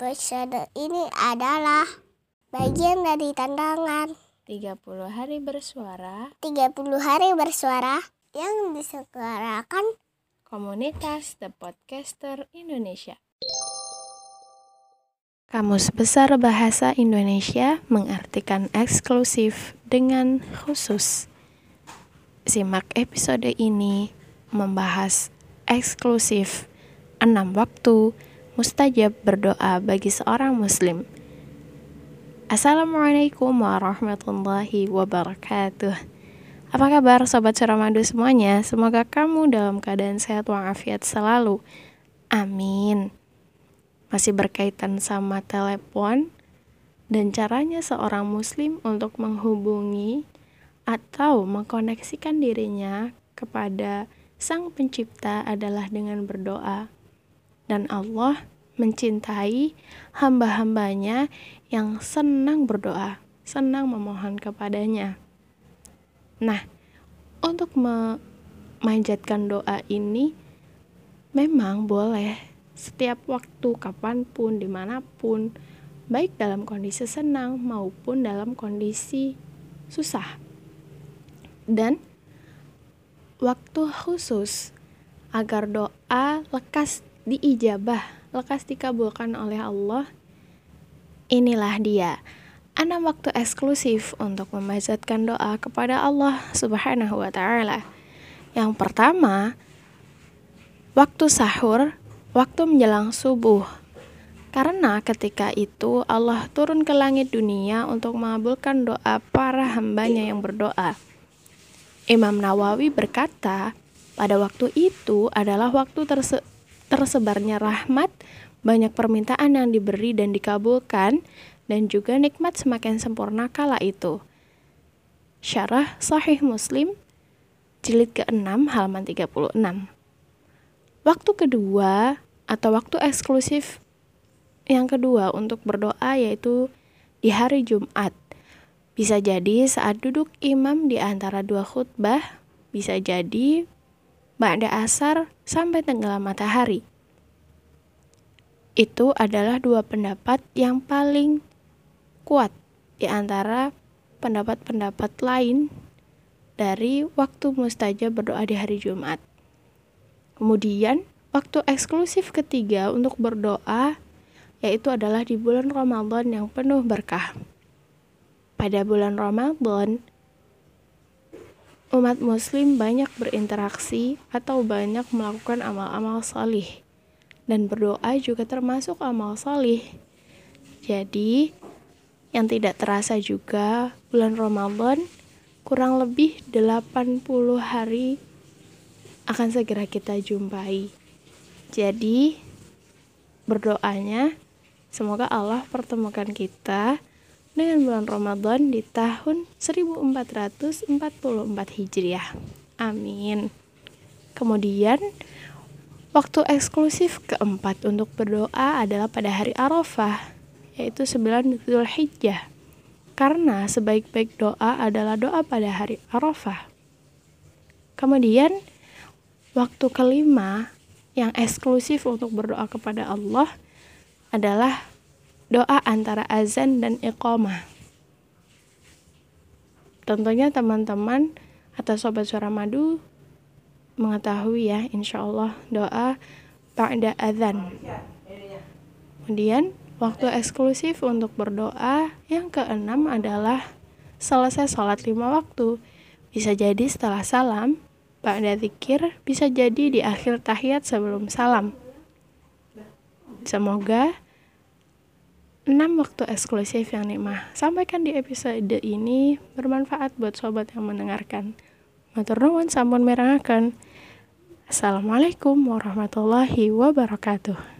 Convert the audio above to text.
Episode ini adalah bagian dari tantangan 30 hari bersuara 30 hari bersuara yang diselenggarakan komunitas The Podcaster Indonesia. Kamus Besar Bahasa Indonesia mengartikan eksklusif dengan khusus. Simak episode ini membahas eksklusif enam waktu mustajab berdoa bagi seorang muslim. Assalamualaikum warahmatullahi wabarakatuh. Apa kabar sobat Suramadu semuanya? Semoga kamu dalam keadaan sehat walafiat selalu. Amin. Masih berkaitan sama telepon dan caranya seorang muslim untuk menghubungi atau mengkoneksikan dirinya kepada Sang Pencipta adalah dengan berdoa dan Allah mencintai hamba-hambanya yang senang berdoa, senang memohon kepadanya. Nah, untuk memanjatkan doa ini memang boleh setiap waktu, kapan pun, di mana pun, baik dalam kondisi senang maupun dalam kondisi susah. Dan waktu khusus agar doa lekas diijabah, lekas dikabulkan oleh Allah. Inilah dia enam waktu eksklusif untuk memanjatkan doa kepada Allah Subhanahu wa taala. Yang pertama, waktu sahur, waktu menjelang subuh. Karena ketika itu Allah turun ke langit dunia untuk mengabulkan doa para hambanya yang berdoa. Imam Nawawi berkata, pada waktu itu adalah waktu terse tersebarnya rahmat, banyak permintaan yang diberi dan dikabulkan, dan juga nikmat semakin sempurna kala itu. Syarah Sahih Muslim, jilid ke-6 halaman 36. Waktu kedua atau waktu eksklusif yang kedua untuk berdoa yaitu di hari Jumat. Bisa jadi saat duduk imam di antara dua khutbah, bisa jadi Ba'da asar sampai tenggelam matahari. Itu adalah dua pendapat yang paling kuat di antara pendapat-pendapat lain dari waktu mustajab berdoa di hari Jumat. Kemudian, waktu eksklusif ketiga untuk berdoa yaitu adalah di bulan Ramadan yang penuh berkah. Pada bulan Ramadan, umat muslim banyak berinteraksi atau banyak melakukan amal-amal salih dan berdoa juga termasuk amal salih. Jadi, yang tidak terasa juga bulan Ramadan kurang lebih 80 hari akan segera kita jumpai. Jadi, berdoanya semoga Allah pertemukan kita dengan bulan Ramadan di tahun 1444 Hijriah. Amin. Kemudian waktu eksklusif keempat untuk berdoa adalah pada hari Arafah, yaitu 9 Zulhijjah. Karena sebaik-baik doa adalah doa pada hari Arafah. Kemudian waktu kelima yang eksklusif untuk berdoa kepada Allah adalah doa antara azan dan iqamah. Tentunya teman-teman atau sobat suara madu mengetahui ya insya Allah doa ba'da azan. Kemudian waktu eksklusif untuk berdoa yang keenam adalah selesai sholat lima waktu. Bisa jadi setelah salam, ba'da zikir, bisa jadi di akhir tahiyat sebelum salam. Semoga 6 waktu eksklusif yang Nikmah sampaikan di episode ini bermanfaat buat sobat yang mendengarkan. Matur nuwun sampun merangaken. Assalamualaikum warahmatullahi wabarakatuh.